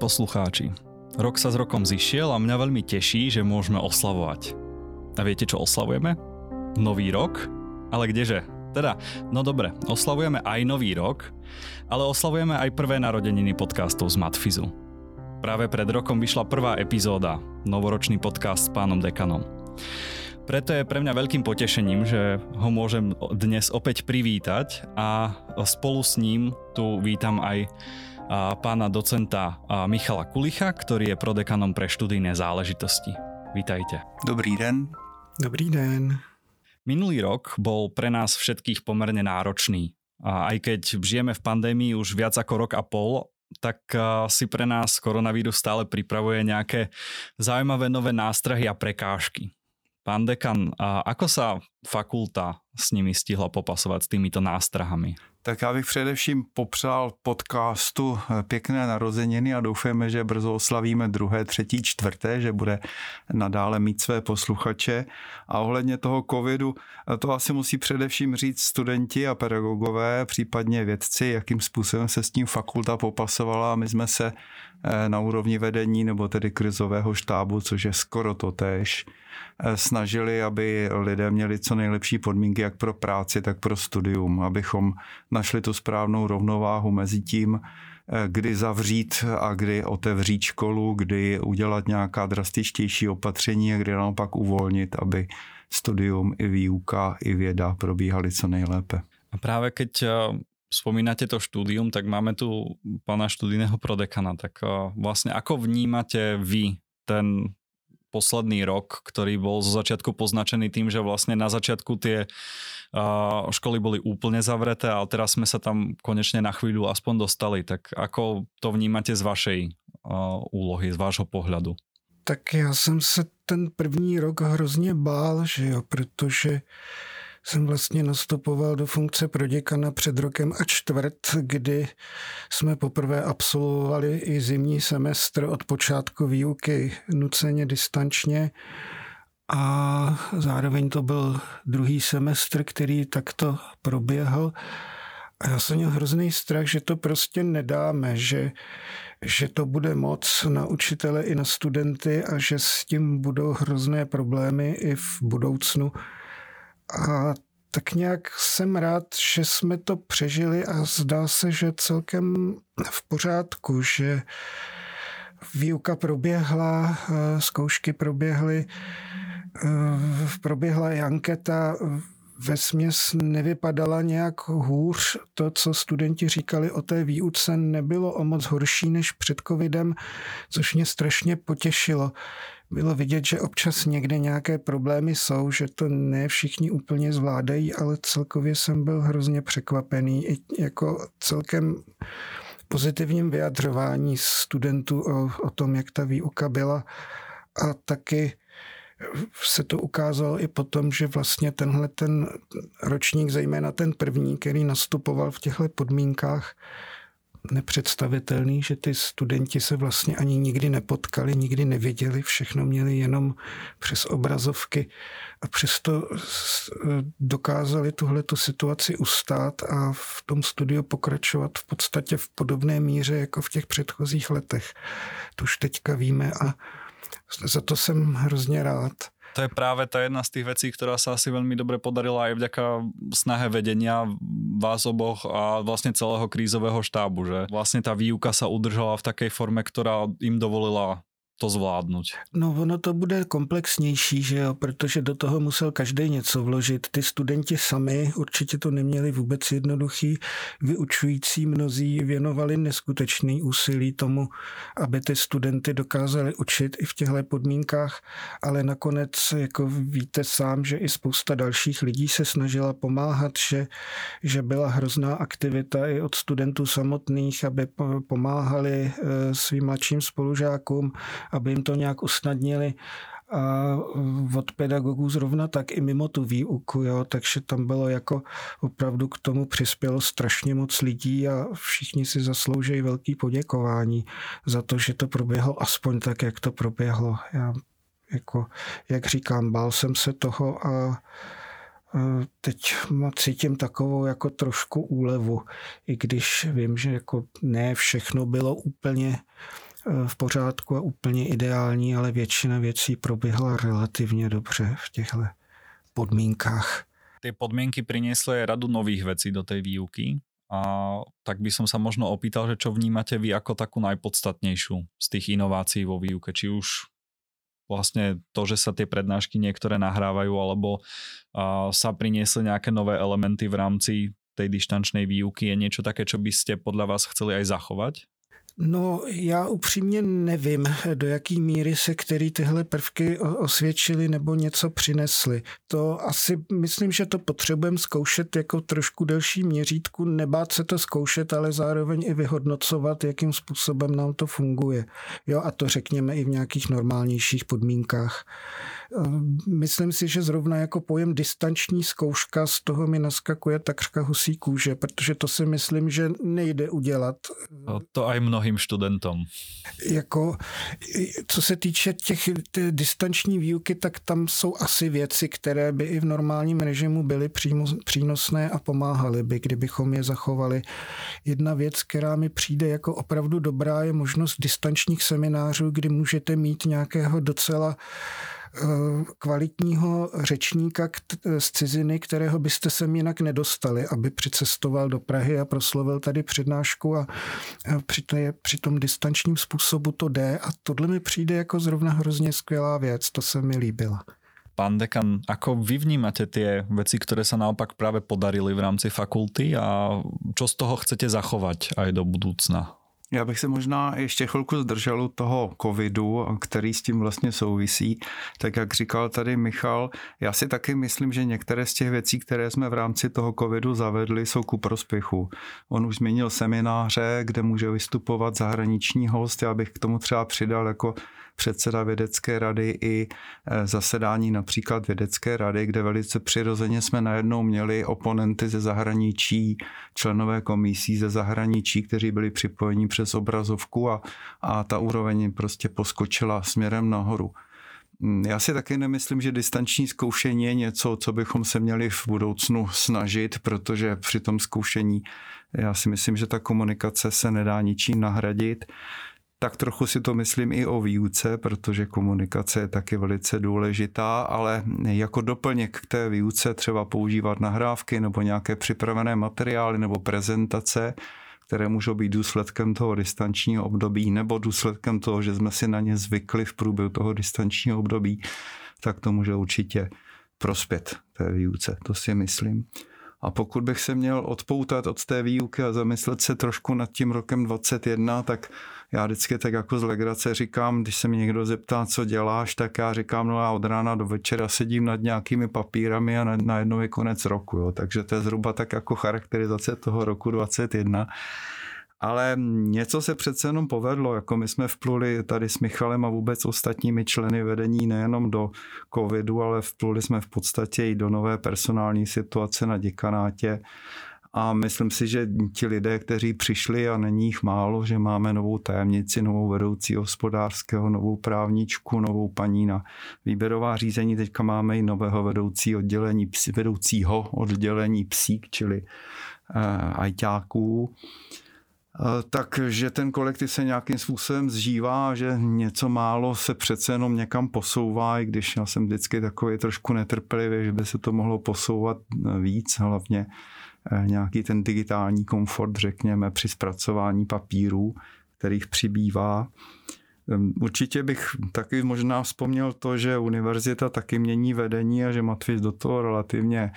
Poslucháči, rok sa s rokom zišiel a mňa veľmi teší, že môžeme oslavovať. A viete, čo oslavujeme? Nový rok? Ale kdeže? Teda, no dobre, oslavujeme aj nový rok, ale oslavujeme aj prvé narodeniny podcastov z Matfizu. Práve pred rokom vyšla prvá epizóda, novoročný podcast s pánom dekanom. Preto je pre mňa veľkým potešením, že ho môžem dnes opäť privítať a spolu s ním tu vítam aj pána docenta Michala Kulicha, ktorý je prodekanom pre študijné záležitosti. Vítajte. Dobrý den. Dobrý den. Minulý rok bol pre nás všetkých pomerne náročný. A aj keď žijeme v pandémii už viac ako rok a pol, tak si pre nás koronavírus stále pripravuje nejaké zaujímavé nové nástrahy a prekážky. Pán dekan, ako sa fakulta s nimi stihla popasovať s týmito nástrahami? Tak já bych především popřál podcastu eh, pěkné narozeniny a doufáme, že brzo oslavíme druhé, třetí, čtvrté, že bude nadále mít své posluchače. A ohledně toho covidu, eh, to asi musí především říct studenti a pedagogové, případně vědci, jakým způsobem se s tím fakulta popasovala. My jsme se eh, na úrovni vedení nebo tedy krizového štábu, což je skoro to tež, snažili, aby lidé měli co nejlepší podmínky jak pro práci, tak pro studium, abychom našli tu správnou rovnováhu mezi tím, eh, kdy zavřít a kdy otevřít školu, kdy udělat nějaká drastičtější opatření a kdy naopak uvolnit, aby studium i výuka i věda probíhaly co nejlépe. A právě keď eh, spomínate to štúdium, tak máme tu pana študijného prodekana. Tak eh, vlastne ako vnímate vy ten posledný rok, ktorý bol zo začiatku poznačený tým, že vlastne na začiatku tie školy boli úplne zavreté, ale teraz sme sa tam konečne na chvíľu aspoň dostali. Tak ako to vnímate z vašej úlohy, z vášho pohľadu? Tak já jsem se ten první rok hrozně bál, že jo, protože jsem vlastně nastupoval do funkce proděkana před rokem a čtvrt, kdy jsme poprvé absolvovali i zimní semestr od počátku výuky nuceně distančně a zároveň to byl druhý semestr, který takto proběhl. A já jsem měl hrozný strach, že to prostě nedáme, že, že to bude moc na učitele i na studenty a že s tím budou hrozné problémy i v budoucnu. A tak nějak jsem rád, že jsme to přežili a zdá se, že celkem v pořádku, že výuka proběhla, eh, zkoušky proběhly, eh, proběhla i anketa, ve směs nevypadala nějak hůř. To, co studenti říkali o té výuce, nebylo o moc horší než před covidem, což mě strašně potěšilo bylo vidět, že občas někde nějaké problémy jsou, že to ne všichni úplně zvládají, ale celkově jsem byl hrozně překvapený i jako celkem pozitivním vyjadřování studentů o, o tom, jak ta výuka byla. A taky se to ukázalo i potom, že vlastně tenhle ten ročník, zejména ten první, který nastupoval v těchto podmínkách, nepředstavitelný, že ty studenti se vlastně ani nikdy nepotkali, nikdy neviděli, všechno měli jenom přes obrazovky a přesto dokázali tuhle tu situaci ustát a v tom studiu pokračovat v podstatě v podobné míře jako v těch předchozích letech. To už teďka víme a za to jsem hrozně rád to je práve tá jedna z tých vecí, ktorá sa asi veľmi dobre podarila aj vďaka snahe vedenia vás oboch a vlastne celého krízového štábu, že? Vlastne tá výuka sa udržala v takej forme, ktorá im dovolila to zvládnout? No ono to bude komplexnější, že jo, protože do toho musel každý něco vložit. Ty studenti sami určitě to neměli vůbec jednoduchý. Vyučující mnozí věnovali neskutečný úsilí tomu, aby ty studenty dokázali učit i v těchto podmínkách, ale nakonec, jako víte sám, že i spousta dalších lidí se snažila pomáhat, že, že byla hrozná aktivita i od studentů samotných, aby pomáhali eh, svým mladším spolužákům, aby jim to nějak usnadnili a od pedagogů zrovna tak i mimo tu výuku, jo, takže tam bylo jako opravdu k tomu přispělo strašně moc lidí a všichni si zaslouží velký poděkování za to, že to proběhlo aspoň tak, jak to proběhlo. Já jako, jak říkám, bál jsem se toho a teď cítím takovou jako trošku úlevu, i když vím, že jako ne všechno bylo úplně eh, v pořádku a úplně ideální, ale většina věcí proběhla relativně dobře v těchto podmínkách. Ty podmienky priniesli radu nových vecí do tej výuky. A tak by som sa možno opýtal, že čo vnímate vy ako takú najpodstatnejšiu z tých inovácií vo výuke, či už vlastne to, že sa tie prednášky niektoré nahrávajú, alebo sa priniesli nejaké nové elementy v rámci tej dištančnej výuky, je niečo také, čo by ste podľa vás chceli aj zachovať? No, já upřímně nevím, do jaký míry se který tyhle prvky osvědčily nebo něco přinesly. To asi myslím, že to potřebujeme zkoušet jako trošku delší měřítku, nebát se to zkoušet, ale zároveň i vyhodnocovat, jakým způsobem nám to funguje. Jo, a to řekněme i v nějakých normálnějších podmínkách. Myslím si, že zrovna jako pojem distanční zkouška z toho mi naskakuje takřka husí kůže, protože to si myslím, že nejde udělat. No, to aj mnohým studentom. Jako, co se týče těch distanční výuky, tak tam jsou asi věci, které by i v normálním režimu byly přímo, přínosné a pomáhaly by, kdybychom je zachovali. Jedna věc, která mi přijde jako opravdu dobrá, je možnost distančních seminářů, kdy můžete mít nějakého docela kvalitního řečníka z ciziny, kterého byste sem jinak nedostali, aby přicestoval do Prahy a proslovil tady přednášku a při, té, při tom distančním způsobu to jde a tohle mi přijde jako zrovna hrozně skvělá věc, to se mi líbilo. Pán dekan, ako vy vnímate tie veci, ktoré sa naopak práve podarili v rámci fakulty a čo z toho chcete zachovať aj do budúcna? Já bych se možná ještě chvilku zdržel u toho covidu, který s tím vlastně souvisí. Tak jak říkal tady Michal, já si taky myslím, že některé z těch věcí, které jsme v rámci toho covidu zavedli, jsou ku prospěchu. On už zmínil semináře, kde může vystupovat zahraniční host. Já bych k tomu třeba přidal jako předseda vědecké rady i e, zasedání například vědecké rady, kde velice přirozeně jsme najednou měli oponenty ze zahraničí, členové komisí ze zahraničí, kteří byli připojeni přes obrazovku a, a ta úroveň prostě poskočila směrem nahoru. Mm, já si taky nemyslím, že distanční zkoušení je něco, co bychom se měli v budoucnu snažit, protože při tom zkoušení já si myslím, že ta komunikace se nedá ničím nahradit tak trochu si to myslím i o výuce, protože komunikace je taky velice důležitá, ale jako doplněk k té výuce třeba používat nahrávky nebo nějaké připravené materiály nebo prezentace, které můžou být důsledkem toho distančního období nebo důsledkem toho, že jsme si na ně zvykli v průběhu toho distančního období, tak to může určitě prospět té výuce, to si myslím. A pokud bych se měl odpoutat od té výuky a zamyslet se trošku nad tím rokem 21, tak já vždycky tak jako z legrace říkám, když se mě někdo zeptá, co děláš, tak já říkám, no já od rána do večera sedím nad nějakými papírami a najednou je konec roku. Jo. Takže to je zhruba tak jako charakterizace toho roku 21. Ale něco se přece jenom povedlo, jako my jsme vpluli tady s Michalem a vůbec ostatními členy vedení nejenom do covidu, ale vpluli jsme v podstatě i do nové personální situace na děkanátě a myslím si, že ti lidé, kteří přišli a není jich málo, že máme novou tajemnici, novou vedoucí hospodářského, novou právničku, novou paní na výběrová řízení. Teďka máme i nového vedoucí oddělení, vedoucího oddělení psík, čili uh, ajťáků takže ten kolektiv se nějakým způsobem zžívá, že něco málo se přece jenom někam posouvá, i když já jsem vždycky takový trošku netrpělivý, že by se to mohlo posouvat víc, hlavně Eh, nějaký ten digitální komfort, řekněme, při zpracování papírů, kterých přibývá. Určitě bych taky možná vzpomněl to, že univerzita taky mění vedení a že Matvis do toho relativně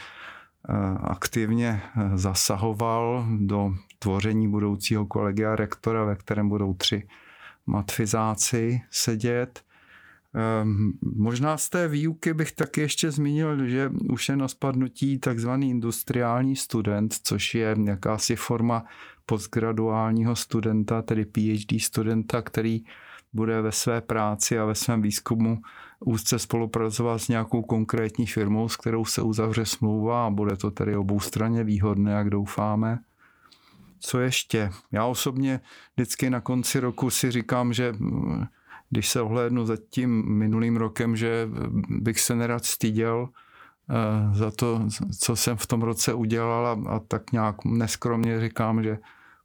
eh, aktivně eh, zasahoval do tvoření budoucího kolegia rektora, ve kterém budou tři matfizáci sedět. Ehm, možná z té výuky bych taky ještě zmínil, že už je na spadnutí takzvaný industriální student, což je jakási forma postgraduálního studenta, tedy PhD studenta, který bude ve své práci a ve svém výzkumu úzce spolupracovat s nějakou konkrétní firmou, s kterou se uzavře smlouva a bude to tedy oboustranně výhodné, jak doufáme. Co ještě? Já osobně vždycky na konci roku si říkám, že když se ohlédnu za tím minulým rokem, že bych se nerad styděl eh, za to, co jsem v tom roce udělal a, a tak nějak neskromně říkám, že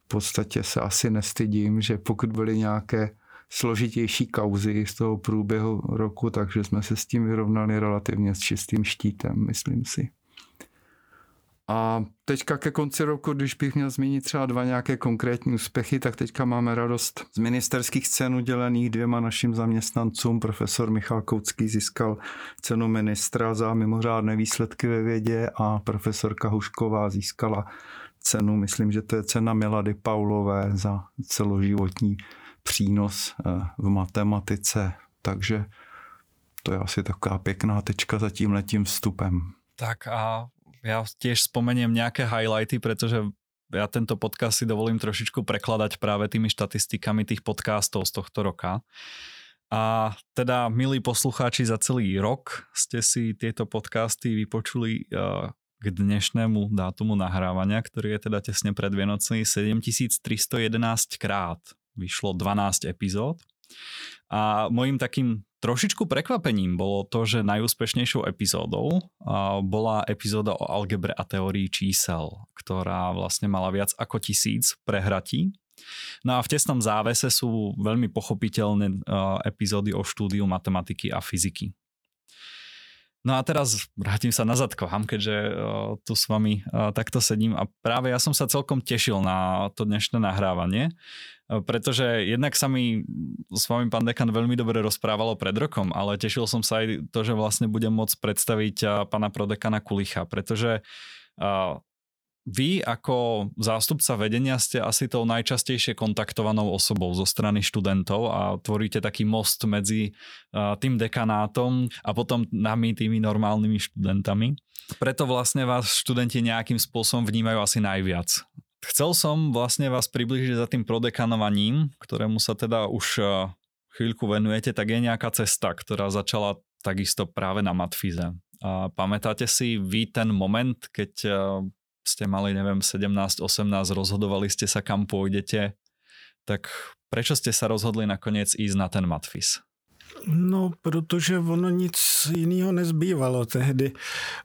v podstatě se asi nestydím, že pokud byly nějaké složitější kauzy z toho průběhu roku, takže jsme se s tím vyrovnali relativně s čistým štítem, myslím si. A teďka ke konci roku, když bych měl zmínit třeba dva nějaké konkrétní úspěchy, tak teďka máme radost z ministerských cen udělených dvěma našim zaměstnancům. Profesor Michal Koucký získal cenu ministra za mimořádné výsledky ve vědě a profesorka Hušková získala cenu, myslím, že to je cena Milady Paulové za celoživotní přínos eh, v matematice. Takže to je asi taková pěkná tečka za tím letím vstupem. Tak a ja tiež spomeniem nejaké highlighty, pretože ja tento podcast si dovolím trošičku prekladať práve tými štatistikami tých podcastov z tohto roka. A teda, milí poslucháči, za celý rok ste si tieto podcasty vypočuli uh, k dnešnému dátumu nahrávania, ktorý je teda tesne pred Vianocmi 7311 krát. Vyšlo 12 epizód. A môjim takým Trošičku prekvapením bolo to, že najúspešnejšou epizódou bola epizóda o algebre a teórii čísel, ktorá vlastne mala viac ako tisíc prehratí. No a v tesnom závese sú veľmi pochopiteľné epizódy o štúdiu matematiky a fyziky. No a teraz vrátim sa nazad k vám, keďže uh, tu s vami uh, takto sedím. A práve ja som sa celkom tešil na to dnešné nahrávanie, uh, pretože jednak sa mi s vami pán dekan veľmi dobre rozprávalo pred rokom, ale tešil som sa aj to, že vlastne budem môcť predstaviť pána prodekana Kulicha, pretože vy ako zástupca vedenia ste asi tou najčastejšie kontaktovanou osobou zo strany študentov a tvoríte taký most medzi tým dekanátom a potom nami, tými normálnymi študentami. Preto vlastne vás študenti nejakým spôsobom vnímajú asi najviac. Chcel som vlastne vás približiť za tým prodekanovaním, ktorému sa teda už chvíľku venujete, tak je nejaká cesta, ktorá začala takisto práve na Matfize. A pamätáte si vy ten moment, keď ste mali, neviem, 17, 18, rozhodovali ste sa, kam pôjdete, tak prečo ste sa rozhodli nakoniec ísť na ten matfis? No, protože ono nic jiného nezbývalo tehdy.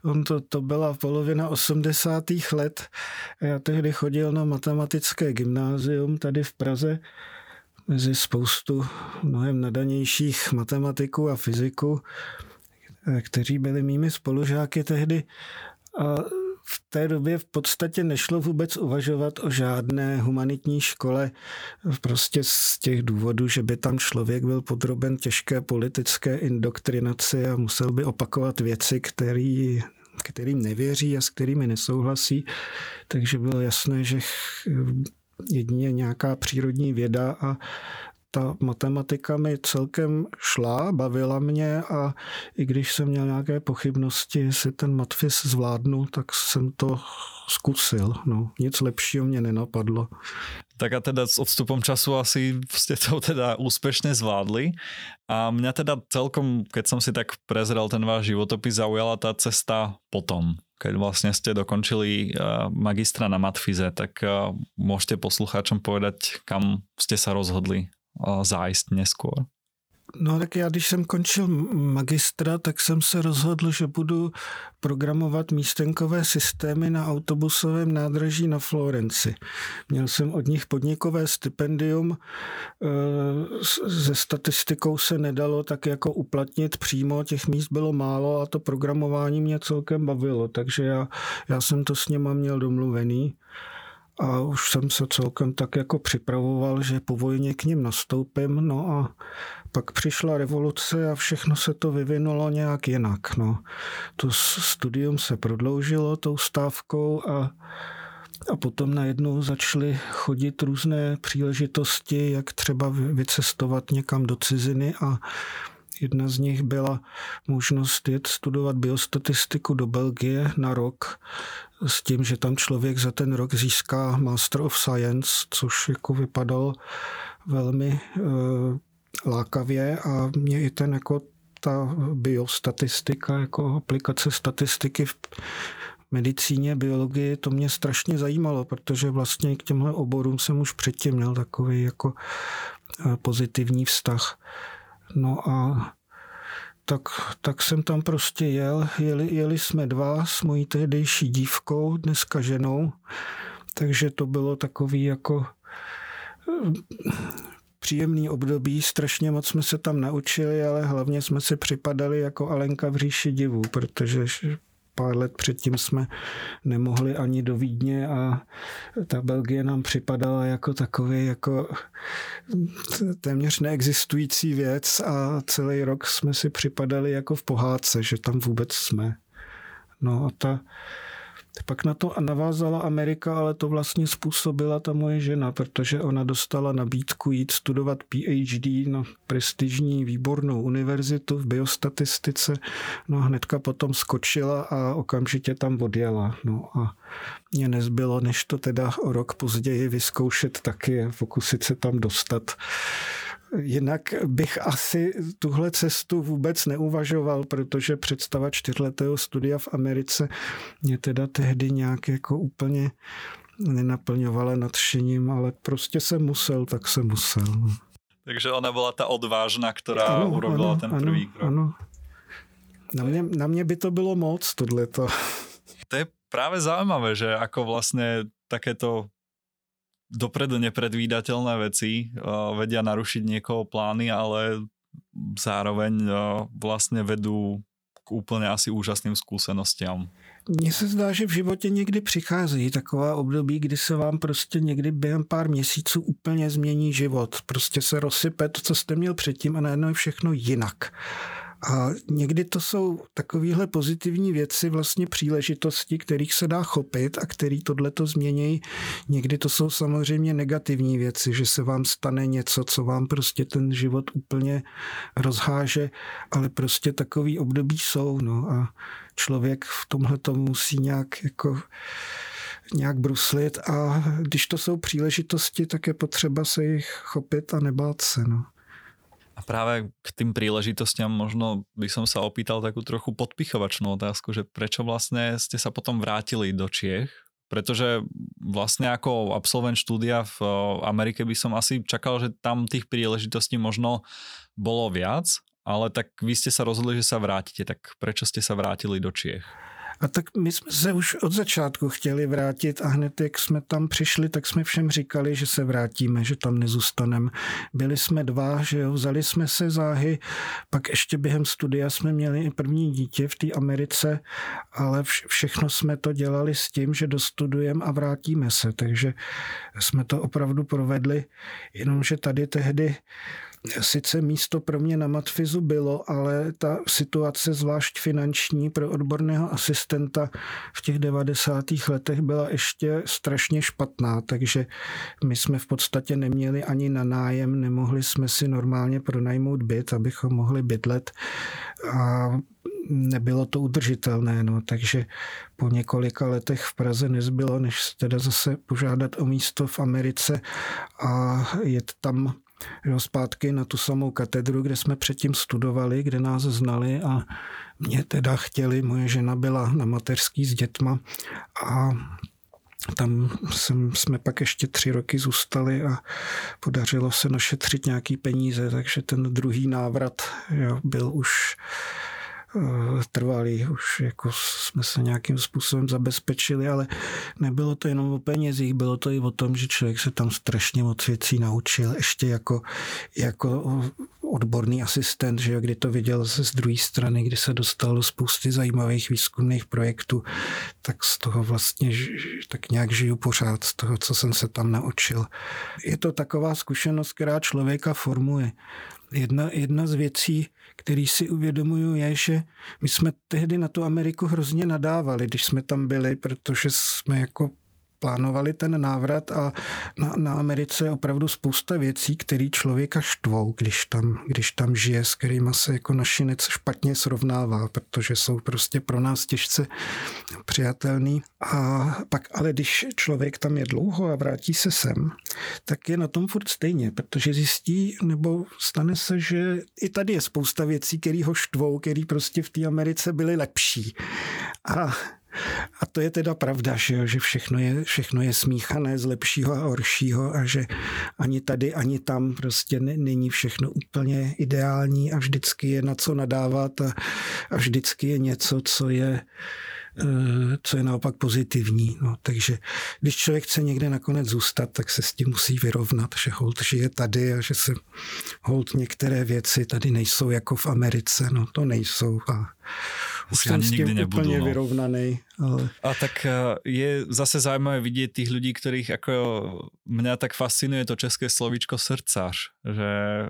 On to, to byla polovina 80. let. Já tehdy chodil na matematické gymnázium tady v Praze mezi spoustu mnohem nadanějších matematiků a fyziků, kteří byli mými spolužáky tehdy. A v té době v podstatě nešlo vůbec uvažovat o žádné humanitní škole, prostě z těch důvodů, že by tam člověk byl podroben těžké politické indoktrinaci a musel by opakovat věci, který, kterým nevěří a s kterými nesouhlasí. Takže bylo jasné, že jedině nějaká přírodní věda a ta matematika mi celkem šla, bavila mě a i když jsem měl nějaké pochybnosti, jestli ten matfis zvládnu, tak jsem to zkusil. No, nic lepšího mě nenapadlo. Tak a teda s odstupom času asi ste to teda úspešne zvládli. A mňa teda celkom, keď som si tak prezrel ten váš životopis, zaujala tá cesta potom keď vlastne ste dokončili uh, magistra na matfize, tak uh, môžete poslucháčom povedať, kam ste sa rozhodli zájsť neskôr? No tak já, když jsem končil magistra, tak jsem se rozhodl, že budu programovat místenkové systémy na autobusovém nádraží na Florenci. Měl jsem od nich podnikové stipendium, se statistikou se nedalo tak jako uplatnit přímo, těch míst bylo málo a to programování mě celkem bavilo, takže já, já jsem to s něma měl domluvený a už jsem se celkem tak jako připravoval, že po vojně k ním nastoupím, no a pak přišla revoluce a všechno se to vyvinulo nějak jinak, no. To studium se prodloužilo tou stávkou a a potom najednou začaly chodit různé příležitosti, jak třeba vycestovat někam do ciziny a Jedna z nich byla možnost jet studovat biostatistiku do Belgie na rok s tím, že tam člověk za ten rok získá Master of Science, což jako vypadalo velmi uh, lákavě a mě i ten jako ta biostatistika, jako aplikace statistiky v medicíně, biologii, to mě strašně zajímalo, protože vlastně k těmhle oborům jsem už předtím měl takový jako eh, pozitivní vztah. No a tak, tak jsem tam prostě jel. Jeli, jeli jsme dva s mojí tehdejší dívkou, dneska ženou, takže to bylo takový jako příjemný období, strašně moc jsme se tam naučili, ale hlavně jsme si připadali jako Alenka v říši divů, protože pár let předtím jsme nemohli ani do Vídně a ta Belgie nám připadala jako takový jako téměř neexistující věc a celý rok jsme si připadali jako v pohádce, že tam vůbec jsme. No a ta, pak na to navázala Amerika, ale to vlastně způsobila ta moje žena, protože ona dostala nabídku jít studovat PhD na prestižní výbornou univerzitu v biostatistice. No hnedka potom skočila a okamžitě tam odjela. No a mě nezbylo, než to teda o rok později vyzkoušet taky, pokusit se tam dostat. Jinak bych asi tuhle cestu vůbec neuvažoval, protože představa čtyřletého studia v Americe mě teda tehdy nějak jako úplně nenaplňovala nadšením, ale prostě jsem musel, tak jsem musel. Takže ona byla ta odvážná, která ano, urobila ano, ten ano, první krok. Ano. Na mě, na mě by to bylo moc, tohleto. To je právě zaujímavé, že ako vlastně takéto dopredu nepredvídateľné veci uh, vedia narušiť niekoho plány, ale zároveň uh, vlastne vedú k úplně asi úžasným zkušenostem. Mně se zdá, že v životě někdy přichází taková období, kdy se vám prostě někdy během pár měsíců úplně změní život. Prostě se rozsype to, co jste měl předtím a najednou je všechno jinak. A někdy to jsou takovéhle pozitivní věci, vlastně příležitosti, kterých se dá chopit a který tohleto změní. Někdy to jsou samozřejmě negativní věci, že se vám stane něco, co vám prostě ten život úplně rozháže, ale prostě takový období jsou. No a člověk v tomhle musí nějak jako nějak bruslit a když to jsou příležitosti, tak je potřeba se jich chopit a nebát se. No. A práve k tým príležitostiam možno by som sa opýtal takú trochu podpichovačnú otázku, že prečo vlastne ste sa potom vrátili do Čiech? Pretože vlastne ako absolvent štúdia v Amerike by som asi čakal, že tam tých príležitostí možno bolo viac, ale tak vy ste sa rozhodli, že sa vrátite, tak prečo ste sa vrátili do Čiech? A tak my jsme se už od začátku chtěli vrátit a hned jak jsme tam přišli, tak jsme všem říkali, že se vrátíme, že tam nezůstaneme. Byli jsme dva, že jo, vzali jsme se záhy, pak ještě během studia jsme měli i první dítě v té Americe, ale všechno jsme to dělali s tím, že dostudujeme a vrátíme se, takže jsme to opravdu provedli, jenomže tady tehdy sice místo pro mě na matfizu bylo, ale ta situace, zvlášť finanční pro odborného asistenta v těch 90. letech byla ještě strašně špatná, takže my jsme v podstatě neměli ani na nájem, nemohli jsme si normálně pronajmout byt, abychom mohli bydlet a nebylo to udržitelné, no, takže po několika letech v Praze nezbylo, než teda zase požádat o místo v Americe a jet tam jo, zpátky na tu samou katedru, kde jsme předtím studovali, kde nás znali a mě teda chtěli, moje žena byla na mateřský s dětma a tam jsem, jsme pak ještě tři roky zůstali a podařilo se našetřit nějaký peníze, takže ten druhý návrat jo, byl už trvalý, už jako jsme se nějakým způsobem zabezpečili, ale nebylo to jenom o penězích, bylo to i o tom, že člověk se tam strašně moc věcí naučil, ještě jako, jako odborný asistent, že jo, kdy to viděl zase z druhé strany, kdy se dostal do spousty zajímavých výzkumných projektů, tak z toho vlastně tak nějak žiju pořád, z toho, co jsem se tam naučil. Je to taková zkušenost, která člověka formuje. Jedna, jedna z věcí, který si uvědomuju, je, že my jsme tehdy na tu Ameriku hrozně nadávali, když jsme tam byli, protože jsme jako plánovali ten návrat a na, na Americe je opravdu spousta věcí, které člověka štvou, když tam, když tam žije, s kterými se jako našinec špatně srovnává, protože jsou prostě pro nás těžce přijatelný. A pak ale když člověk tam je dlouho a vrátí se sem, tak je na tom furt stejně, protože zjistí, nebo stane se, že i tady je spousta věcí, které ho štvou, které prostě v té Americe byly lepší. A A to je teda pravda, že, že všechno, je, všechno je smíchané z lepšího a horšího a že ani tady, ani tam prostě není všechno úplně ideální a vždycky je na co nadávat a, a vždycky je něco, co je Eh, co je naopak pozitivní. No, takže když člověk chce někde nakonec zůstat, tak se s tím musí vyrovnat, že hold žije tady a že se hold některé věci tady nejsou jako v Americe. No to nejsou a už jsem s tím nebudú, úplně no. vyrovnaný. Ale... A tak eh, je zase zaujímavé vidieť tých ľudí, ktorých ako mňa tak fascinuje to české slovíčko srdcař, že eh,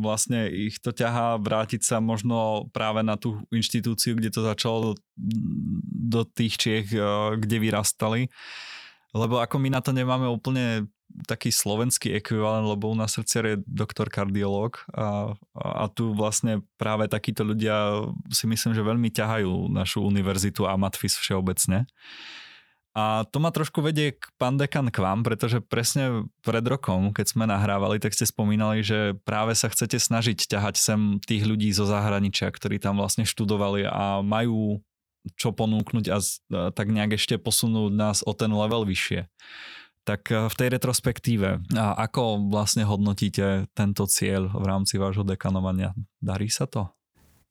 vlastne ich to ťahá vrátiť sa možno práve na tú inštitúciu, kde to začalo do, do tých Čiech, eh, kde vyrastali. Lebo ako my na to nemáme úplne taký slovenský ekvivalent, lebo u nás srdciar je doktor kardiológ a, a tu vlastne práve takíto ľudia si myslím, že veľmi ťahajú našu univerzitu a Matfis všeobecne. A to ma trošku vedie k pán dekan k vám, pretože presne pred rokom, keď sme nahrávali, tak ste spomínali, že práve sa chcete snažiť ťahať sem tých ľudí zo zahraničia, ktorí tam vlastne študovali a majú čo ponúknuť a tak nejak ešte posunúť nás o ten level vyššie. Tak eh, v tej retrospektíve, ako vlastne hodnotíte tento cieľ v rámci vášho dekanovania? Darí sa to?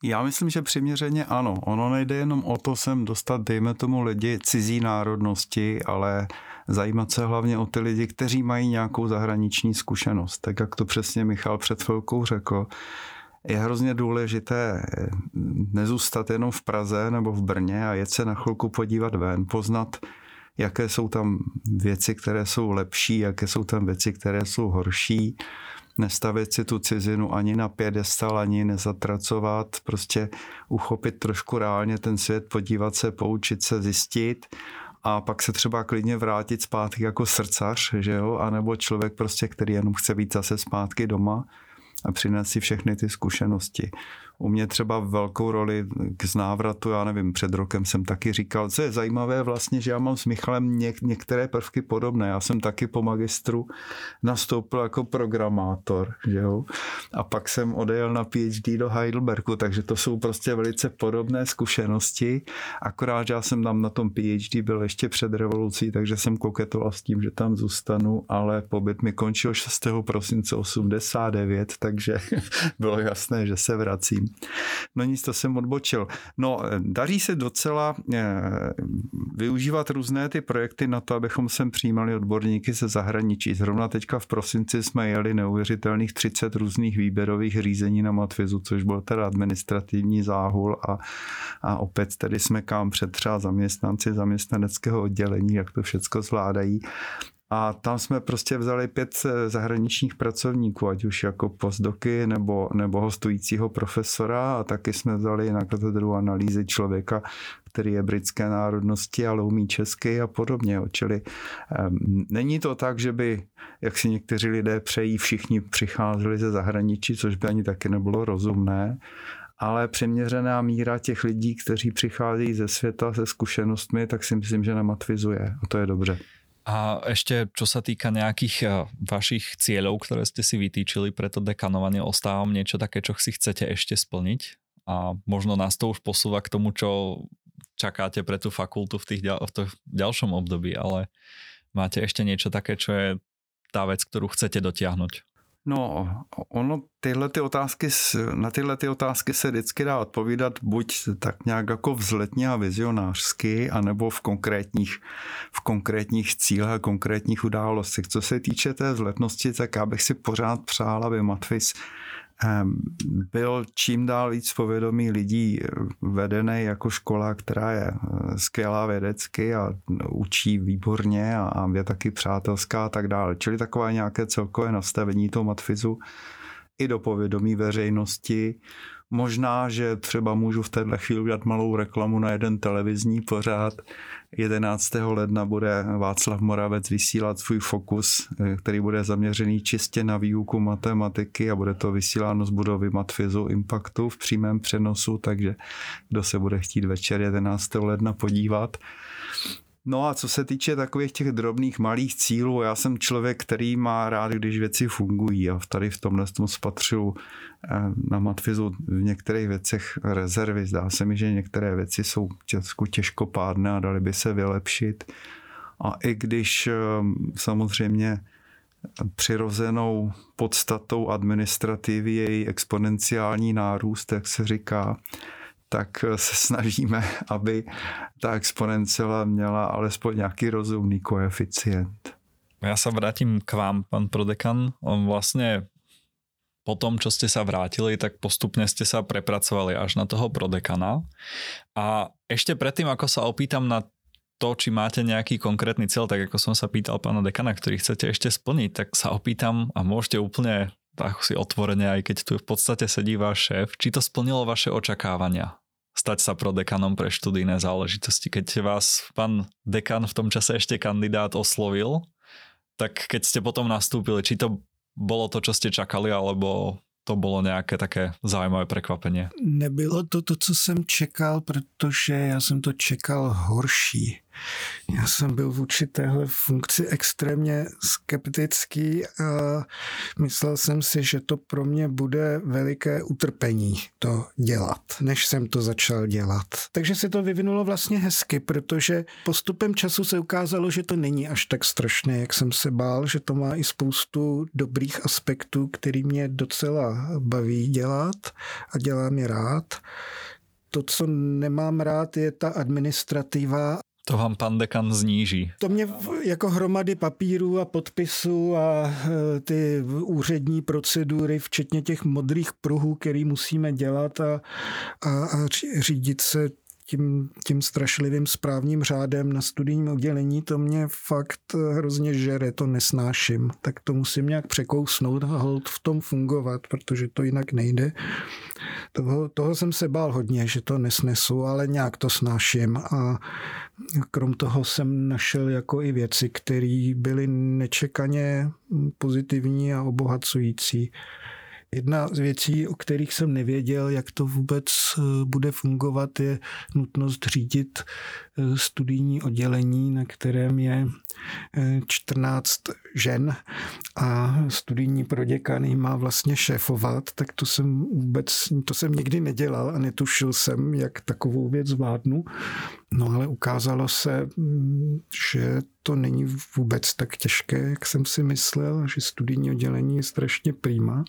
Já myslím, že přiměřeně ano. Ono nejde jenom o to sem dostat, dejme tomu lidi cizí národnosti, ale zajímat se hlavně o ty lidi, kteří mají nějakou zahraniční zkušenost. Tak jak to přesně Michal před chvilkou řekl, je hrozně důležité eh, nezůstat jenom v Praze nebo v Brně a jet se na chvilku podívat ven, poznat jaké jsou tam věci, které jsou lepší, jaké jsou tam věci, které jsou horší. Nestavit si tu cizinu ani na pědestal, ani nezatracovat, prostě uchopit trošku reálně ten svět, podívat se, poučit se, zjistit a pak se třeba klidně vrátit zpátky jako srdcař, že jo, anebo člověk prostě, který jenom chce být zase zpátky doma a přinést si všechny ty zkušenosti u mě třeba velkou roli k znávratu, já nevím, před rokem jsem taky říkal, co je zajímavé vlastně, že já mám s Michalem něk- některé prvky podobné. Já jsem taky po magistru nastoupil jako programátor, že jo? A pak jsem odejel na PhD do Heidelbergu, takže to jsou prostě velice podobné zkušenosti, akorát, já jsem tam na tom PhD byl ještě před revolucí, takže jsem koketoval s tím, že tam zůstanu, ale pobyt mi končil 6. prosince 89, takže bylo jasné, že se vracím. No nic, to jsem odbočil. No, daří se docela eh, využívat různé ty projekty na to, abychom sem přijímali odborníky ze zahraničí. Zrovna teďka v prosinci jsme jeli neuvěřitelných 30 různých výběrových řízení na Matvizu, což byl teda administrativní záhul a, a opět tedy jsme kam před třeba zaměstnanci zaměstnaneckého oddělení, jak to všechno zvládají. A tam jsme prostě vzali pět eh, zahraničních pracovníků, ať už jako postdoky nebo, nebo hostujícího profesora a taky jsme vzali na katedru analýzy člověka, který je britské národnosti, ale umí česky a podobně. Čili um, není to tak, že by, jak si někteří lidé přejí, všichni přicházeli ze zahraničí, což by ani taky nebylo rozumné, ale přiměřená míra těch lidí, kteří přicházejí ze světa se zkušenostmi, tak si myslím, že nematvizuje a to je dobře. A ešte, čo sa týka nejakých eh, vašich cieľov, ktoré ste si vytýčili pre to dekanovanie, ostávam niečo také, čo si chcete ešte splniť? A možno nás to už posúva k tomu, čo čakáte pre tú fakultu v, tých v tom ďalšom období, ale máte ešte niečo také, čo je tá vec, ktorú chcete dotiahnuť? No, ono tyhle ty otázky, na tyhle ty otázky se vždycky dá odpovídat buď tak nějak jako vzletně a vizionářsky, anebo v konkrétních, v konkrétních cílech a konkrétních událostech. Co se týče té vzletnosti, tak já bych si pořád přál, aby Matfis byl čím dál víc povědomí lidí eh, vedený jako škola, která je eh, skvělá vědecky a učí výborně a je taky přátelská a tak dále. Čili takové nějaké celkové nastavení toho matfizu i do povědomí veřejnosti, Možná, že třeba můžu v této chvíli udělat malou reklamu na jeden televizní pořád. 11. ledna bude Václav Moravec vysílat svůj fokus, eh, který bude zaměřený čistě na výuku matematiky a bude to vysíláno z budovy Matfizu Impactu v přímém přenosu, takže kdo se bude chtít večer 11. ledna podívat. No a co se týče takových těch drobných malých cílů, já jsem člověk, který má rád, když věci fungují a tady v tomhle tom spatřu eh, na Matfizu v některých věcech rezervy. Zdá se mi, že některé věci jsou česku těžkopádné a dali by se vylepšit. A i když eh, samozřejmě přirozenou podstatou administrativy je její exponenciální nárůst, jak se říká, tak se snažíme, aby ta exponenciála měla alespoň nějaký rozumný koeficient. Ja sa vrátim k vám, pán prodekan. Vlastne po tom, čo ste sa vrátili, tak postupne ste sa prepracovali až na toho prodekana. A ešte predtým, ako sa opýtam na to, či máte nejaký konkrétny cieľ, tak ako som sa pýtal pána dekana, ktorý chcete ešte splniť, tak sa opýtam a môžete úplne tak si otvorene, aj keď tu v podstate sedí váš šéf, či to splnilo vaše očakávania stať sa pro dekanom pre študijné záležitosti. Keď vás pán dekan v tom čase ešte kandidát oslovil, tak keď ste potom nastúpili, či to bolo to, čo ste čakali, alebo to bylo nějaké také zajímavé překvapení? Nebylo to to, co jsem čekal, protože já jsem to čekal horší. Já jsem byl vůči téhle funkci extrémně skeptický a myslel jsem si, že to pro mě bude veliké utrpení to dělat, než jsem to začal dělat. Takže se to vyvinulo vlastně hezky, protože postupem času se ukázalo, že to není až tak strašné, jak jsem se bál, že to má i spoustu dobrých aspektů, který mě docela baví dělat a dělám je rád. To, co nemám rád, je ta administrativa to vám pan dekan zníží. To mě jako hromady papírů a podpisů a e, ty úřední procedury, včetně těch modrých pruhů, který musíme dělat a, a, a řídit se tím, tím strašlivým správním řádem na studijním oddělení, to mě fakt hrozně žere, to nesnáším. Tak to musím nějak překousnout a hold v tom fungovat, protože to jinak nejde. Toho, toho jsem se bál hodně, že to nesnesu, ale nějak to snáším a krom toho jsem našel jako i věci, které byly nečekaně pozitivní a obohacující. Jedna z věcí, o kterých jsem nevěděl, jak to vůbec eh, bude fungovat, je nutnost řídit eh, studijní oddělení, na kterém je 14 eh, žen a studijní proděkan má vlastně šéfovat, tak to jsem vůbec, to jsem nikdy nedělal a netušil jsem, jak takovou věc zvládnu. No ale ukázalo se, že to není vůbec tak těžké, jak jsem si myslel, že studijní oddělení je strašně prýma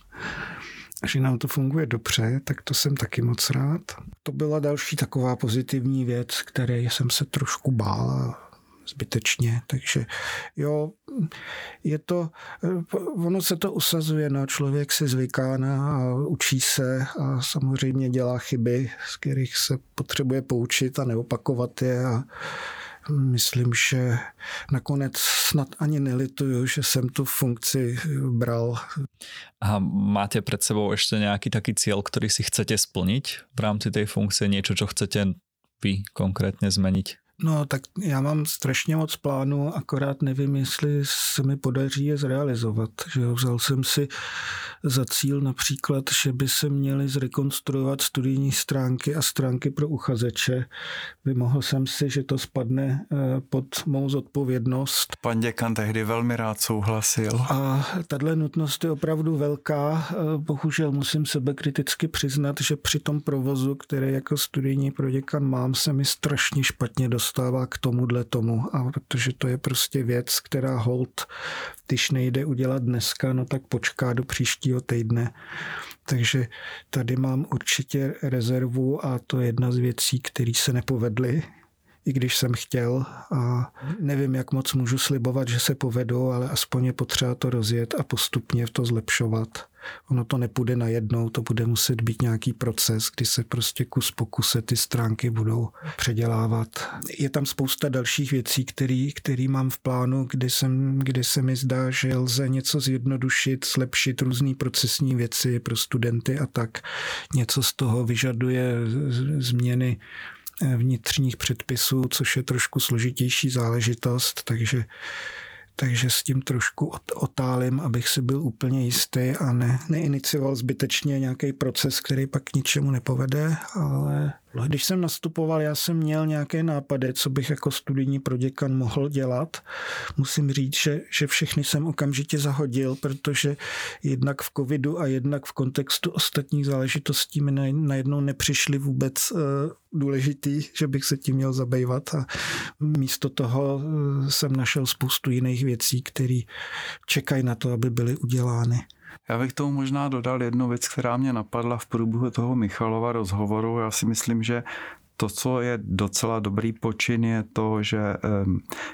že nám to funguje dobře, tak to jsem taky moc rád. To byla další taková pozitivní věc, které jsem se trošku bál zbytečně, takže jo, je to, ono se to usazuje, no, člověk se zvyká na a učí se a samozřejmě dělá chyby, z kterých se potřebuje poučit a neopakovat je a myslím, že nakonec snad ani nelituju, že jsem tu funkci bral. A máte před sebou ještě nějaký taký cíl, který si chcete splnit v rámci té funkce, něco, co chcete vy konkrétně změnit? No tak já mám strašně moc plánů, akorát nevím, jestli se mi podaří je zrealizovat. Že jo? Vzal jsem si za cíl například, že by se měly zrekonstruovat studijní stránky a stránky pro uchazeče. Vymohl jsem si, že to spadne eh, pod mou zodpovědnost. Pan děkan tehdy velmi rád souhlasil. A tahle nutnost je opravdu velká. Eh, bohužel musím sebe kriticky přiznat, že při tom provozu, který jako studijní proděkan mám, se mi strašně špatně dostal dostává k tomuhle tomu. A protože to je prostě věc, která hold, když nejde udělat dneska, no tak počká do příštího týdne. Takže tady mám určitě rezervu a to je jedna z věcí, které se nepovedly i když jsem chtěl a nevím, jak moc můžu slibovat, že se povedou, ale aspoň je potřeba to rozjet a postupně to zlepšovat. Ono to nepůjde najednou, to bude muset být nějaký proces, kdy se prostě kus po kuse ty stránky budou předělávat. Je tam spousta dalších věcí, který, který mám v plánu, kdy, jsem, kdy se mi zdá, že lze něco zjednodušit, zlepšit různé procesní věci pro studenty a tak. Něco z toho vyžaduje změny vnitřních předpisů, což je trošku složitější záležitost, takže takže s tím trošku otálím, abych si byl úplně jistý a ne, neinicioval zbytečně nějaký proces, který pak k ničemu nepovede, ale Když jsem nastupoval, já jsem měl nějaké nápady, co bych jako studijní proděkan mohl dělat. Musím říct, že, že všechny jsem okamžitě zahodil, protože jednak v covidu a jednak v kontextu ostatních záležitostí mi najednou nepřišly vůbec uh, důležitý, že bych se tím měl zabývat a místo toho uh, jsem našel spoustu jiných věcí, které čekají na to, aby byly udělány. Já bych tomu možná dodal jednu věc, která mě napadla v průběhu toho Michalova rozhovoru. Já si myslím, že to, co je docela dobrý počin, je to, že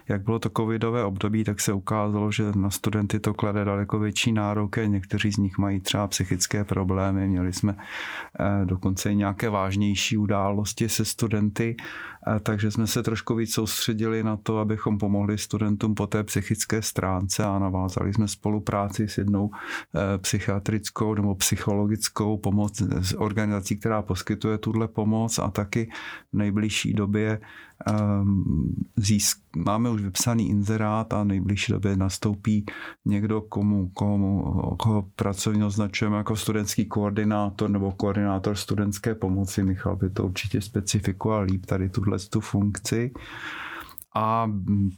jak bylo to covidové období, tak se ukázalo, že na studenty to klade daleko větší nároky. Někteří z nich mají třeba psychické problémy. Měli jsme eh, dokonce i nějaké vážnější události se studenty takže jsme se trošku víc soustředili na to, abychom pomohli studentům po té psychické stránce a navázali jsme spolupráci s jednou eh, psychiatrickou nebo psychologickou pomoc s organizací, která poskytuje tuhle pomoc a taky v nejbližší době získ, máme už vypsaný inzerát a nejbližší době nastoupí někdo, komu, komu koho pracovně označujeme jako studentský koordinátor nebo koordinátor studentské pomoci. Michal by to určitě specifikoval líp tady tuhle tu funkci. A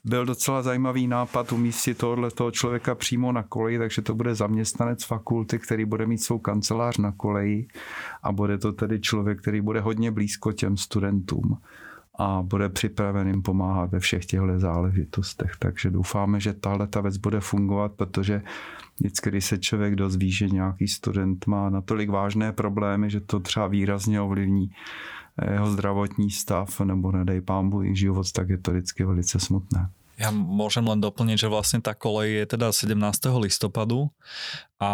byl docela zajímavý nápad umístit tohle toho člověka přímo na koleji, takže to bude zaměstnanec fakulty, který bude mít svou kancelář na koleji a bude to tedy člověk, který bude hodně blízko těm studentům a bude připraven jim pomáhat ve všech těchto záležitostech. Takže doufáme, že tahle ta věc bude fungovat, protože vždycky, když se člověk dozví, že nějaký student má natolik vážné problémy, že to třeba výrazně ovlivní jeho zdravotní stav nebo nedej pámbu i život, tak je to vždycky velice smutné. Ja môžem len doplniť, že vlastne tá kolej je teda 17. listopadu a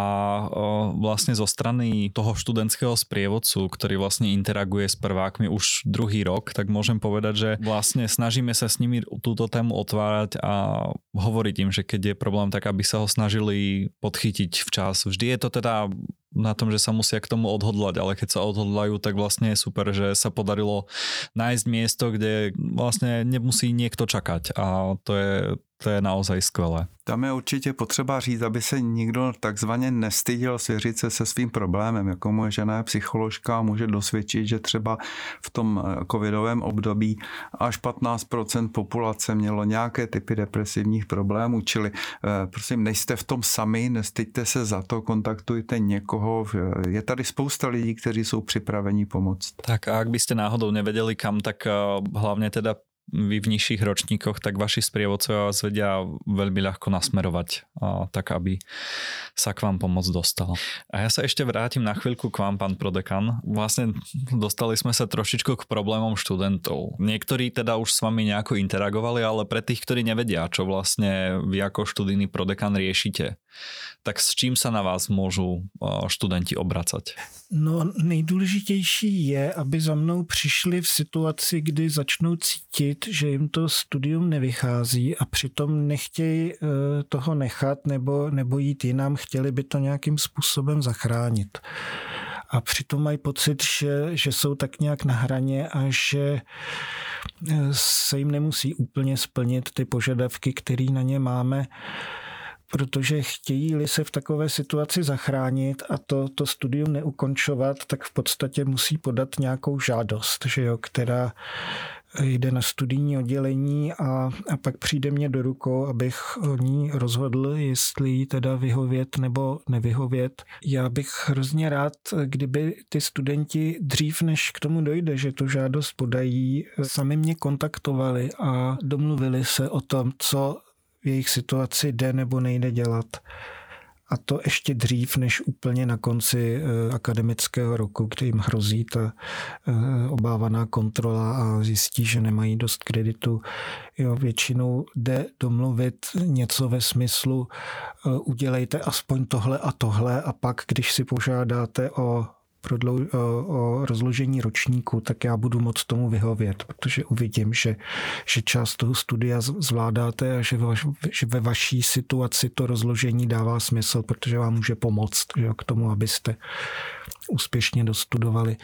vlastne zo strany toho študentského sprievodcu, ktorý vlastne interaguje s prvákmi už druhý rok, tak môžem povedať, že vlastne snažíme sa s nimi túto tému otvárať a hovoriť im, že keď je problém, tak aby sa ho snažili podchytiť včas. Vždy je to teda na tom, že sa musia k tomu odhodlať, ale keď sa odhodlajú, tak vlastne je super, že sa podarilo nájsť miesto, kde vlastne nemusí niekto čakať a to je, to je naozaj skvělé. Tam je určitě potřeba říct, aby se nikdo takzvaně nestyděl svěřit se se svým problémem. Jako moje žena je psycholožka může dosvědčit, že třeba v tom eh, covidovém období až 15% populace mělo nějaké typy depresivních problémů, čili eh, prosím, nejste v tom sami, nestyďte se za to, kontaktujte někoho. Je tady spousta lidí, kteří jsou připraveni pomoct. Tak a ak byste náhodou nevedeli kam, tak eh, hlavně teda vy v nižších ročníkoch, tak vaši sprievodcovia vás vedia veľmi ľahko nasmerovať, tak aby sa k vám pomoc dostala. A ja sa ešte vrátim na chvíľku k vám, pán prodekan. Vlastne dostali sme sa trošičku k problémom študentov. Niektorí teda už s vami nejako interagovali, ale pre tých, ktorí nevedia, čo vlastne vy ako študijný prodekan riešite, tak s čím sa na vás môžu študenti obracať? No nejdůležitější je, aby za mnou přišli v situaci, kdy začnou cítit, že jim to studium nevychází a přitom nechtějí eh, toho nechat nebo, nebo jít jinam, chtěli by to nějakým způsobem zachránit. A přitom mají pocit, že, že jsou tak nějak na hraně a že eh, se jim nemusí úplně splnit ty požadavky, které na ně máme protože chtějí-li se v takové situaci zachránit a to, to studium neukončovat, tak v podstatě musí podat nějakou žádost, že jo, která jde na studijní oddělení a, a pak přijde mě do rukou, abych o ní rozhodl, jestli jí teda vyhovět nebo nevyhovět. Já bych hrozně rád, kdyby ty studenti dřív, než k tomu dojde, že tu žádost podají, sami mě kontaktovali a domluvili se o tom, co jejich situaci jde nebo nejde dělat. A to ještě dřív, než úplně na konci eh, akademického roku, kdy jim hrozí ta eh, obávaná kontrola a zjistí, že nemají dost kreditu. Jo, většinou jde domluvit něco ve smyslu eh, udělejte aspoň tohle a tohle a pak, když si požádáte o prodlou, o, o rozložení ročníku, tak já budu moc tomu vyhovět, protože uvidím, že, že část toho studia zvládáte a že, vaš, že ve vaší situaci to rozložení dává smysl, protože vám může pomoct že, k tomu, abyste úspěšně dostudovali.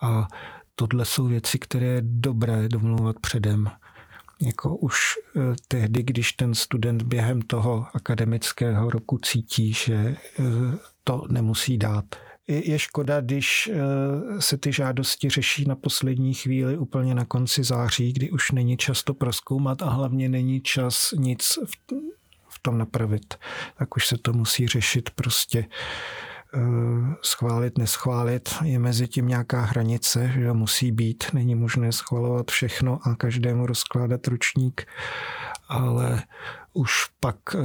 A tohle jsou věci, které je dobré domluvat předem. Jako už eh, tehdy, když ten student během toho akademického roku cítí, že eh, to nemusí dát je škoda, když se ty žádosti řeší na poslední chvíli úplně na konci září, kdy už není čas to proskoumat a hlavně není čas nic v tom napravit. Tak už se to musí řešit prostě Eh, schválit, neschválit, je mezi tím nějaká hranice, že musí být, není možné schvalovat všechno a každému rozkládat ručník, ale už pak eh,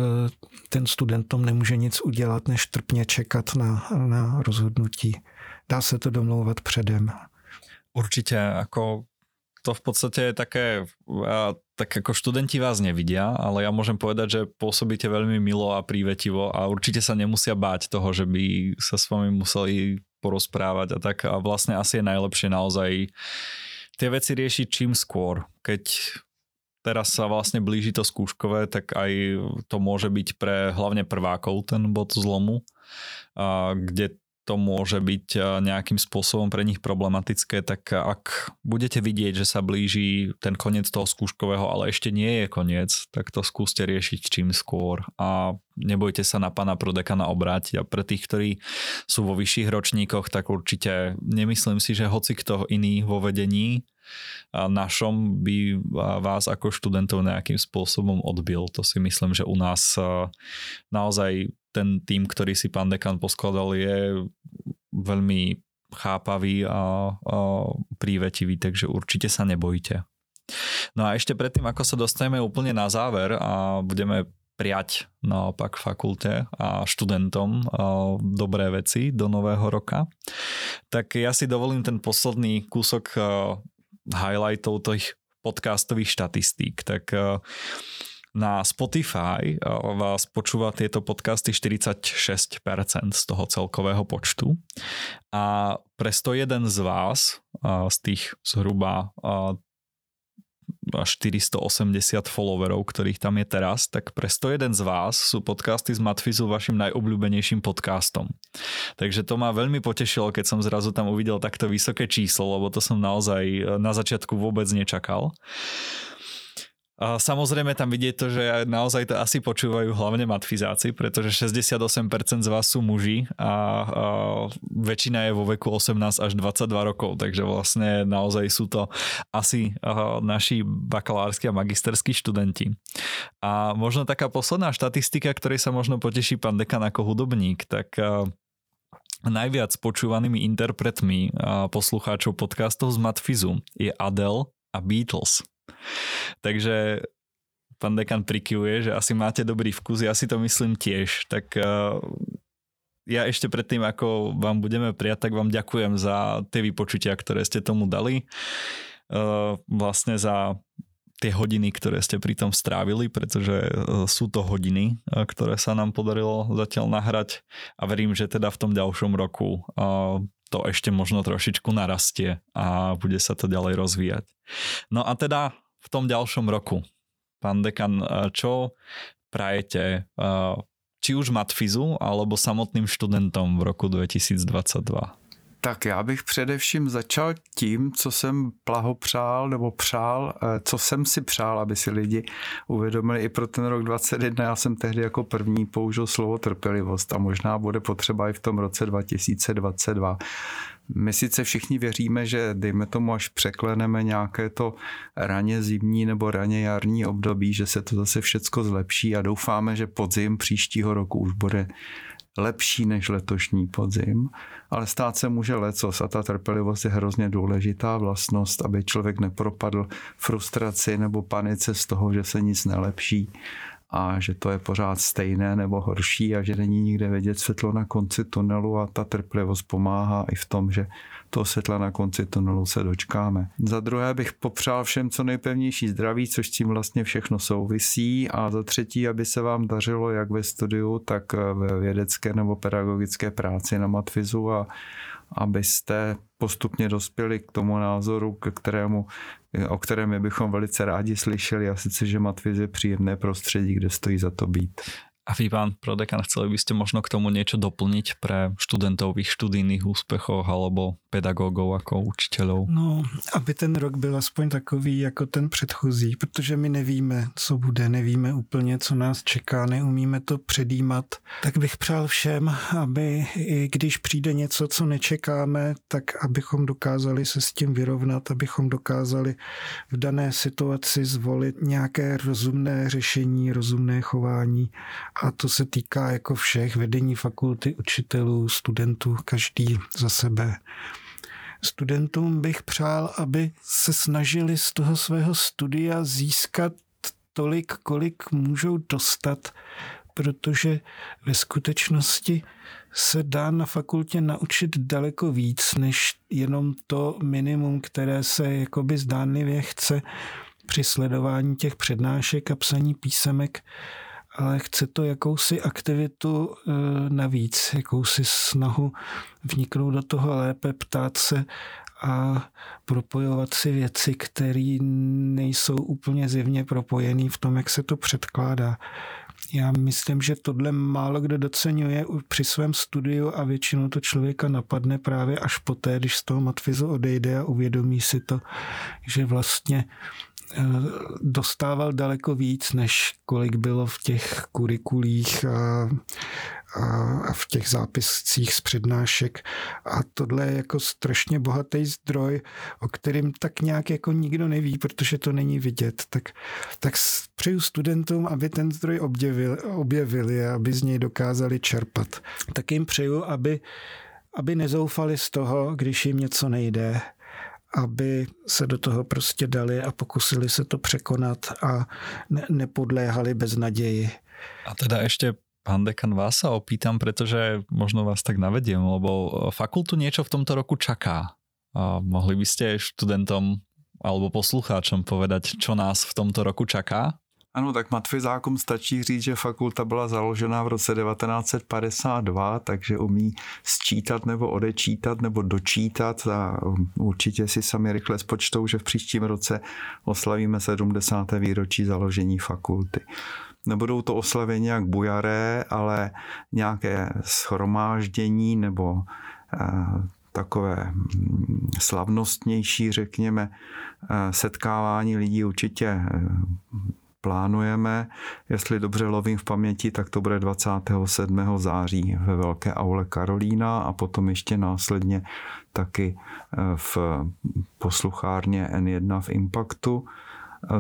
ten student tom nemůže nic udělat, než trpně čekat na, na rozhodnutí. Dá se to domlouvat předem. Určitě, jako to v podstate je také, tak ako študenti vás nevidia, ale ja môžem povedať, že pôsobíte veľmi milo a prívetivo a určite sa nemusia báť toho, že by sa s vami museli porozprávať a tak a vlastne asi je najlepšie naozaj tie veci riešiť čím skôr. Keď teraz sa vlastne blíži to skúškové, tak aj to môže byť pre hlavne prvákov ten bod zlomu, kde to môže byť eh, nejakým spôsobom pre nich problematické, tak ak budete vidieť, že sa blíži ten koniec toho skúškového, ale ešte nie je koniec, tak to skúste riešiť čím skôr a nebojte sa na pána prodekana obrátiť a pre tých, ktorí sú vo vyšších ročníkoch, tak určite nemyslím si, že hoci kto iný vo vedení našom by vás ako študentov nejakým spôsobom odbil. To si myslím, že u nás eh, naozaj ten tým, ktorý si pán dekan poskladal, je veľmi chápavý a, a prívetivý, takže určite sa nebojte. No a ešte predtým, ako sa dostaneme úplne na záver a budeme priať naopak fakulte a študentom dobré veci do nového roka, tak ja si dovolím ten posledný kúsok highlightov tých podcastových štatistík. Tak na Spotify vás počúva tieto podcasty 46% z toho celkového počtu a pre 101 z vás, z tých zhruba 480 followerov, ktorých tam je teraz, tak pre 101 z vás sú podcasty z Matfizu vašim najobľúbenejším podcastom. Takže to ma veľmi potešilo, keď som zrazu tam uvidel takto vysoké číslo, lebo to som naozaj e, na začiatku vôbec nečakal. Samozrejme tam vidieť to, že naozaj to asi počúvajú hlavne matfizáci, pretože 68% z vás sú muži a, a väčšina je vo veku 18 až 22 rokov, takže vlastne naozaj sú to asi a, naši bakalársky a magisterskí študenti. A možno taká posledná štatistika, ktorej sa možno poteší pán dekan ako hudobník, tak a, najviac počúvanými interpretmi poslucháčov podcastov z Matfizu je Adele a Beatles. Takže pán dekan prikyvuje, že asi máte dobrý vkus, ja si to myslím tiež. Tak uh, ja ešte predtým, ako vám budeme prijať, tak vám ďakujem za tie vypočutia, ktoré ste tomu dali. Uh, vlastne za tie hodiny, ktoré ste pri tom strávili, pretože uh, sú to hodiny, uh, ktoré sa nám podarilo zatiaľ nahrať a verím, že teda v tom ďalšom roku to ešte možno trošičku narastie a bude sa to ďalej rozvíjať. No a teda v tom ďalšom roku, pán dekan, čo prajete či už matfizu, alebo samotným študentom v roku 2022? Tak já bych především začal tím, co jsem plahopřál nebo přál, eh, co jsem si přál, aby si lidi uvědomili i pro ten rok 2021. Já jsem tehdy jako první použil slovo trpělivost a možná bude potřeba i v tom roce 2022. My sice všichni věříme, že dejme tomu, až překleneme nějaké to raně zimní nebo raně jarní období, že se to zase všecko zlepší a doufáme, že podzim příštího roku už bude lepší než letošní podzim, ale stát se může lecos a ta trpělivost je hrozně důležitá vlastnost, aby člověk nepropadl frustraci nebo panice z toho, že se nic nelepší a že to je pořád stejné nebo horší a že není nikde vidět světlo na konci tunelu a ta trpělivost pomáhá i v tom, že toho světla na konci tunelu se dočkáme. Za druhé bych popřál všem co nejpevnější zdraví, což s tím vlastně všechno souvisí a za třetí, aby se vám dařilo jak ve studiu, tak ve vědecké nebo pedagogické práci na Matfizu a abyste postupně dospěli k tomu názoru, ke kterému, o kterém my bychom velice rádi slyšeli a sice, že Matviz je příjemné prostředí, kde stojí za to být. A vy, pán prodekan, chceli by ste možno k tomu niečo doplniť pre študentov v úspechoch alebo pedagogov jako učitelů? No, aby ten rok byl aspoň takový jako ten předchozí, protože my nevíme, co bude, nevíme úplně, co nás čeká, neumíme to předjímat, tak bych přál všem, aby i když přijde něco, co nečekáme, tak abychom dokázali se s tím vyrovnat, abychom dokázali v dané situaci zvolit nějaké rozumné řešení, rozumné chování a to se týká jako všech vedení fakulty, učitelů, studentů, každý za sebe. Studentům bych přál, aby se snažili z toho svého studia získat tolik, kolik můžou dostat, protože ve skutečnosti se dá na fakultě naučit daleko víc, než jenom to minimum, které se jakoby zdánlivě chce při sledování těch přednášek a psaní písemek ale chce to jakousi aktivitu e, navíc, jakousi snahu vniknout do toho lépe, ptát se a propojovat si věci, které nejsou úplně zjevně propojené v tom, jak se to předkládá. Já myslím, že tohle málo kdo docenuje při svém studiu a většinou to člověka napadne právě až poté, když z toho matfizu odejde a uvědomí si to, že vlastně dostával daleko víc, než kolik bylo v těch kurikulích a, a v těch zápiscích z přednášek. A tohle je jako strašně bohatý zdroj, o kterým tak nějak jako nikdo neví, protože to není vidět. Tak, tak přeju studentům, aby ten zdroj objevili, objevili a aby z něj dokázali čerpat. Tak jim přeju, aby aby nezoufali z toho, když jim něco nejde, aby se do toho prostě dali a pokusili se to překonat a ne, nepodléhali bez naději. A teda ještě pán dekan, vás sa opýtam, pretože možno vás tak navediem, lebo fakultu niečo v tomto roku čaká. A mohli by ste študentom alebo poslucháčom povedať, čo nás v tomto roku čaká? Ano, tak matfizákům stačí říct, že fakulta byla založena v roce 1952, takže umí sčítat nebo odečítat nebo dočítat a určitě si sami rychle spočtou, že v příštím roce oslavíme 70. výročí založení fakulty. Nebudou to oslavy nějak bujaré, ale nějaké schromáždění nebo eh, takové mm, slavnostnější, řekněme, eh, setkávání lidí určitě eh, plánujeme. Jestli dobře lovím v paměti, tak to bude 27. září ve Velké aule Karolína a potom ještě následně taky eh, v posluchárně N1 v Impactu.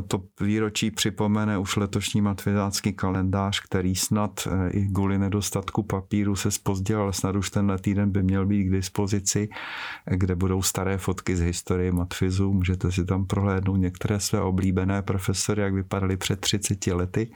To výročí připomene už letošní matfizácký kalendář, který snad eh, i kvůli nedostatku papíru se spozdil, ale snad už tenhle týden by měl být k dispozici, kde budou staré fotky z historie matfizu. Můžete si tam prohlédnout některé své oblíbené profesory, jak vypadali před 30 lety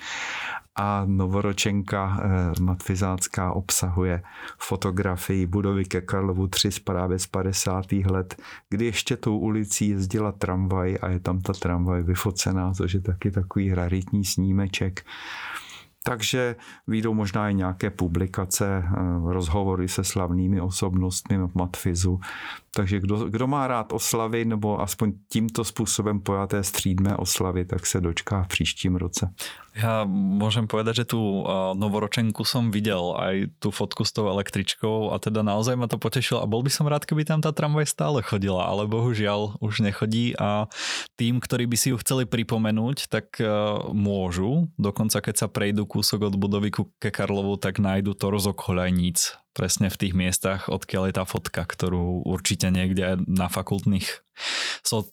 a novoročenka eh, matfizácká obsahuje fotografii budovy ke Karlovu 3 právě z 50. let, kdy ještě tou ulicí jezdila tramvaj a je tam ta tramvaj vyfocená, což je taky takový raritní snímeček. Takže výjdou možná i nějaké publikace, eh, rozhovory se slavnými osobnostmi Matfizu. Takže kdo, kdo má rád oslavy, nebo aspoň tímto způsobem pojaté střídmé oslavy, tak se dočká v příštím roce. Ja môžem povedať, že tú novoročenku som videl aj tú fotku s tou električkou a teda naozaj ma to potešilo a bol by som rád, keby tam tá tramvaj stále chodila, ale bohužiaľ už nechodí a tým, ktorí by si ju chceli pripomenúť, tak môžu. Dokonca keď sa prejdú kúsok od budovy ke Karlovu, tak nájdu Torzo Koľajníc presne v tých miestach, odkiaľ je tá fotka, ktorú určite niekde na fakultných so,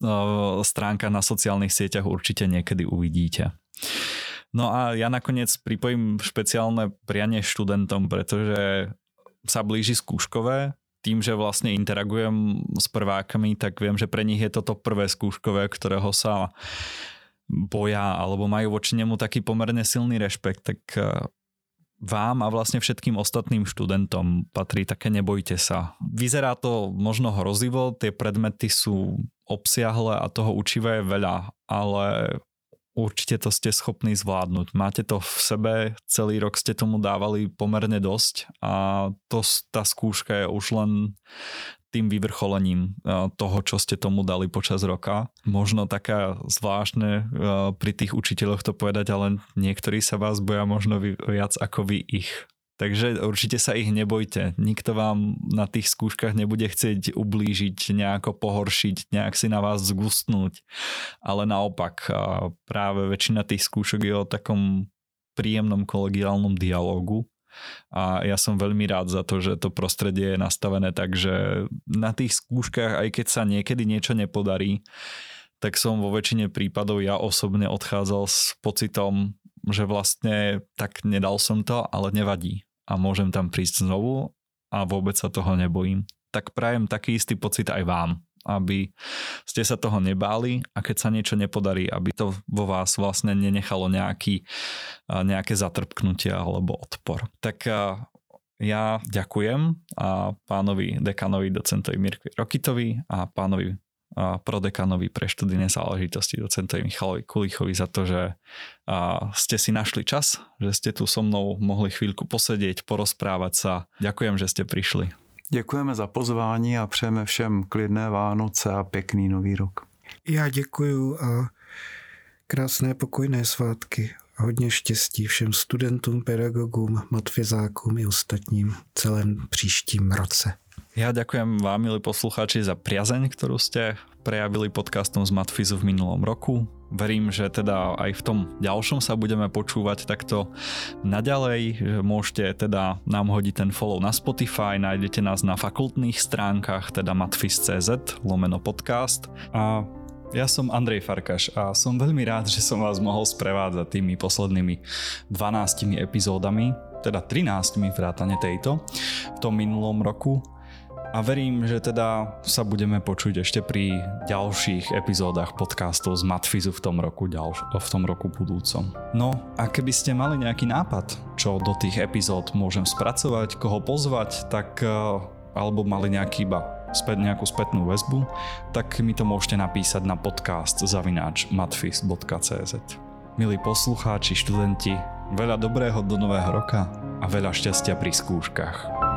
stránkach na sociálnych sieťach určite niekedy uvidíte. No a ja nakoniec pripojím špeciálne prianie študentom, pretože sa blíži skúškové, tým, že vlastne interagujem s prvákami, tak viem, že pre nich je toto prvé skúškové, ktorého sa boja alebo majú voči nemu taký pomerne silný rešpekt, tak eh, vám a vlastne všetkým ostatným študentom patrí také nebojte sa. Vyzerá to možno hrozivo, tie predmety sú obsiahle a toho učiva je veľa, ale určite to ste schopní zvládnuť. Máte to v sebe, celý rok ste tomu dávali pomerne dosť a to, tá skúška je už len tým vyvrcholením toho, čo ste tomu dali počas roka. Možno taká zvláštne pri tých učiteľoch to povedať, ale niektorí sa vás boja možno viac ako vy ich. Takže určite sa ich nebojte. Nikto vám na tých skúškach nebude chcieť ublížiť, nejako pohoršiť, nejak si na vás zgustnúť. Ale naopak, práve väčšina tých skúšok je o takom príjemnom kolegiálnom dialogu. A ja som veľmi rád za to, že to prostredie je nastavené tak, že na tých skúškach, aj keď sa niekedy niečo nepodarí, tak som vo väčšine prípadov ja osobne odchádzal s pocitom, že vlastne tak nedal som to, ale nevadí a môžem tam prísť znovu a vôbec sa toho nebojím. Tak prajem taký istý pocit aj vám, aby ste sa toho nebáli a keď sa niečo nepodarí, aby to vo vás vlastne nenechalo nejaký, nejaké zatrpknutie alebo odpor. Tak ja ďakujem a pánovi dekanovi docentovi Mirkovi Rokitovi a pánovi prodekanovi pre študijné záležitosti docentovi Michalovi Kulichovi za to, že ste si našli čas, že ste tu so mnou mohli chvíľku posedieť, porozprávať sa. Ďakujem, že ste prišli. Děkujeme za pozvání a přejeme všem klidné Vánoce a pěkný nový rok. Já děkuju a krásné pokojné svátky. Hodně štěstí všem studentům, pedagogům, matfizákům i ostatním celém příštím roce. Ja ďakujem vám, milí poslucháči, za priazeň, ktorú ste prejavili podcastom z Matfizu v minulom roku. Verím, že teda aj v tom ďalšom sa budeme počúvať takto naďalej. Môžete teda nám hodiť ten follow na Spotify, nájdete nás na fakultných stránkach, teda matfiz.cz, lomeno podcast. A ja som Andrej Farkaš a som veľmi rád, že som vás mohol sprevádzať tými poslednými 12 epizódami, teda 13 vrátane tejto v tom minulom roku a verím, že teda sa budeme počuť ešte pri ďalších epizódach podcastov z Matfizu v tom roku, ďalš- v tom roku budúcom. No a keby ste mali nejaký nápad, čo do tých epizód môžem spracovať, koho pozvať, tak eh, alebo mali nejaký iba späť, nejakú spätnú väzbu, tak mi to môžete napísať na podcast zavináč matfiz.cz. Milí poslucháči, študenti, veľa dobrého do nového roka a veľa šťastia pri skúškach.